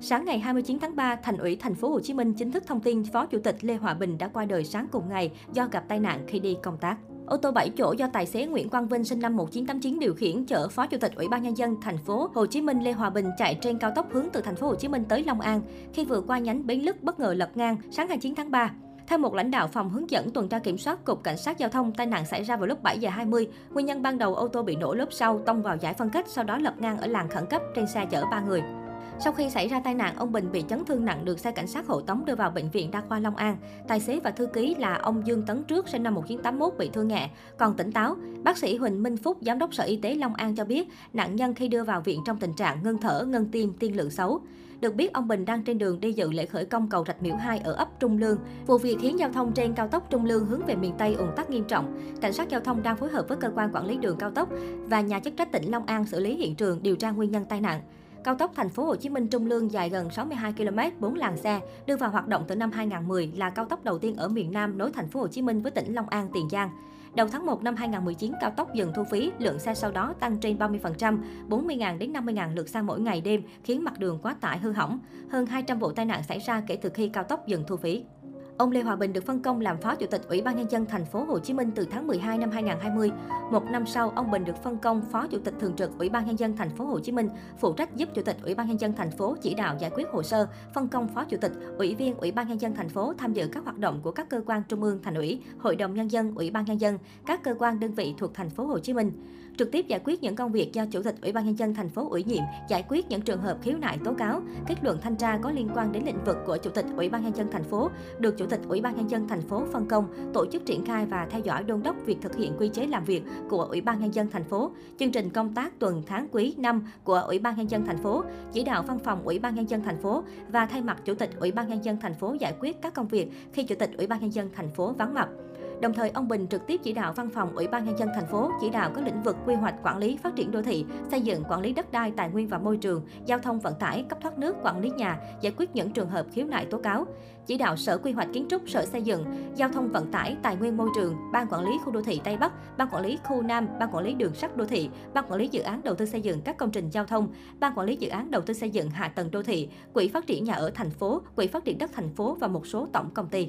Sáng ngày 29 tháng 3, Thành ủy Thành phố Hồ Chí Minh chính thức thông tin Phó Chủ tịch Lê Hòa Bình đã qua đời sáng cùng ngày do gặp tai nạn khi đi công tác. Ô tô 7 chỗ do tài xế Nguyễn Quang Vinh sinh năm 1989 điều khiển chở Phó Chủ tịch Ủy ban nhân dân thành phố Hồ Chí Minh Lê Hòa Bình chạy trên cao tốc hướng từ thành phố Hồ Chí Minh tới Long An. Khi vừa qua nhánh Bến Lức bất ngờ lật ngang sáng 29 tháng 3. Theo một lãnh đạo phòng hướng dẫn tuần tra kiểm soát Cục Cảnh sát Giao thông, tai nạn xảy ra vào lúc 7 giờ 20. Nguyên nhân ban đầu ô tô bị nổ lốp sau tông vào giải phân cách, sau đó lật ngang ở làn khẩn cấp trên xe chở 3 người. Sau khi xảy ra tai nạn, ông Bình bị chấn thương nặng được xe cảnh sát hộ tống đưa vào bệnh viện đa khoa Long An. Tài xế và thư ký là ông Dương Tấn Trước sinh năm 1981 bị thương nhẹ, còn tỉnh táo. Bác sĩ Huỳnh Minh Phúc, giám đốc Sở Y tế Long An cho biết, nạn nhân khi đưa vào viện trong tình trạng ngưng thở, ngưng tim, tiên lượng xấu. Được biết, ông Bình đang trên đường đi dự lễ khởi công cầu Rạch Miễu 2 ở ấp Trung Lương. Vụ việc khiến giao thông trên cao tốc Trung Lương hướng về miền Tây ùn tắc nghiêm trọng. Cảnh sát giao thông đang phối hợp với cơ quan quản lý đường cao tốc và nhà chức trách tỉnh Long An xử lý hiện trường điều tra nguyên nhân tai nạn. Cao tốc thành phố Hồ Chí Minh Trung Lương dài gần 62 km, 4 làn xe, đưa vào hoạt động từ năm 2010 là cao tốc đầu tiên ở miền Nam nối thành phố Hồ Chí Minh với tỉnh Long An, Tiền Giang. Đầu tháng 1 năm 2019, cao tốc dừng thu phí, lượng xe sau đó tăng trên 30%, 40.000 đến 50.000 lượt xe mỗi ngày đêm, khiến mặt đường quá tải hư hỏng. Hơn 200 vụ tai nạn xảy ra kể từ khi cao tốc dừng thu phí. Ông Lê Hòa Bình được phân công làm Phó Chủ tịch Ủy ban nhân dân thành phố Hồ Chí Minh từ tháng 12 năm 2020. Một năm sau, ông Bình được phân công Phó Chủ tịch thường trực Ủy ban nhân dân thành phố Hồ Chí Minh, phụ trách giúp Chủ tịch Ủy ban nhân dân thành phố chỉ đạo giải quyết hồ sơ, phân công Phó Chủ tịch, Ủy viên Ủy ban nhân dân thành phố tham dự các hoạt động của các cơ quan trung ương, thành ủy, Hội đồng nhân dân, Ủy ban nhân dân, các cơ quan đơn vị thuộc thành phố Hồ Chí Minh trực tiếp giải quyết những công việc do Chủ tịch Ủy ban nhân dân thành phố ủy nhiệm, giải quyết những trường hợp khiếu nại tố cáo, kết luận thanh tra có liên quan đến lĩnh vực của Chủ tịch Ủy ban nhân dân thành phố, được Chủ tịch Ủy ban nhân dân thành phố phân công tổ chức triển khai và theo dõi đôn đốc việc thực hiện quy chế làm việc của Ủy ban nhân dân thành phố, chương trình công tác tuần tháng quý năm của Ủy ban nhân dân thành phố, chỉ đạo văn phòng Ủy ban nhân dân thành phố và thay mặt Chủ tịch Ủy ban nhân dân thành phố giải quyết các công việc khi Chủ tịch Ủy ban nhân dân thành phố vắng mặt. Đồng thời, ông Bình trực tiếp chỉ đạo văn phòng Ủy ban nhân dân thành phố chỉ đạo các lĩnh vực quy hoạch, quản lý, phát triển đô thị, xây dựng, quản lý đất đai, tài nguyên và môi trường, giao thông vận tải, cấp thoát nước, quản lý nhà, giải quyết những trường hợp khiếu nại tố cáo. Chỉ đạo Sở Quy hoạch Kiến trúc, Sở Xây dựng, Giao thông vận tải, Tài nguyên môi trường, Ban quản lý khu đô thị Tây Bắc, Ban quản lý khu Nam, Ban quản lý đường sắt đô thị, Ban quản lý dự án đầu tư xây dựng các công trình giao thông, Ban quản lý dự án đầu tư xây dựng hạ tầng đô thị, Quỹ phát triển nhà ở thành phố, Quỹ phát triển đất thành phố và một số tổng công ty.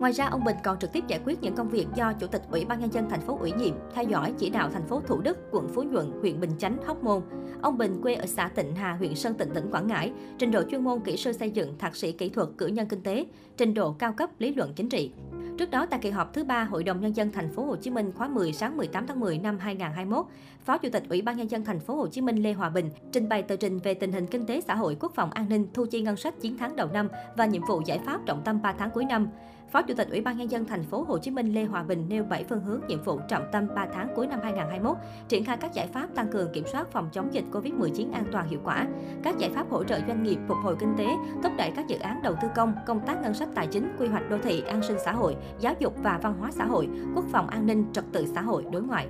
Ngoài ra, ông Bình còn trực tiếp giải quyết những công việc do Chủ tịch Ủy ban nhân dân thành phố ủy nhiệm, theo dõi chỉ đạo thành phố Thủ Đức, quận Phú Nhuận, huyện Bình Chánh, Hóc Môn. Ông Bình quê ở xã Tịnh Hà, huyện Sơn Tịnh, tỉnh Quảng Ngãi, trình độ chuyên môn kỹ sư xây dựng, thạc sĩ kỹ thuật, cử nhân kinh tế, trình độ cao cấp lý luận chính trị. Trước đó, tại kỳ họp thứ ba Hội đồng nhân dân thành phố Hồ Chí Minh khóa 10 sáng 18 tháng 10 năm 2021, Phó Chủ tịch Ủy ban nhân dân thành phố Hồ Chí Minh Lê Hòa Bình trình bày tờ trình về tình hình kinh tế xã hội, quốc phòng an ninh, thu chi ngân sách 9 tháng đầu năm và nhiệm vụ giải pháp trọng tâm 3 tháng cuối năm. Phó Chủ tịch Ủy ban nhân dân thành phố Hồ Chí Minh Lê Hòa Bình nêu 7 phương hướng nhiệm vụ trọng tâm 3 tháng cuối năm 2021, triển khai các giải pháp tăng cường kiểm soát phòng chống dịch Covid-19 an toàn hiệu quả, các giải pháp hỗ trợ doanh nghiệp phục hồi kinh tế, thúc đẩy các dự án đầu tư công, công tác ngân sách tài chính, quy hoạch đô thị, an sinh xã hội, giáo dục và văn hóa xã hội, quốc phòng an ninh, trật tự xã hội, đối ngoại.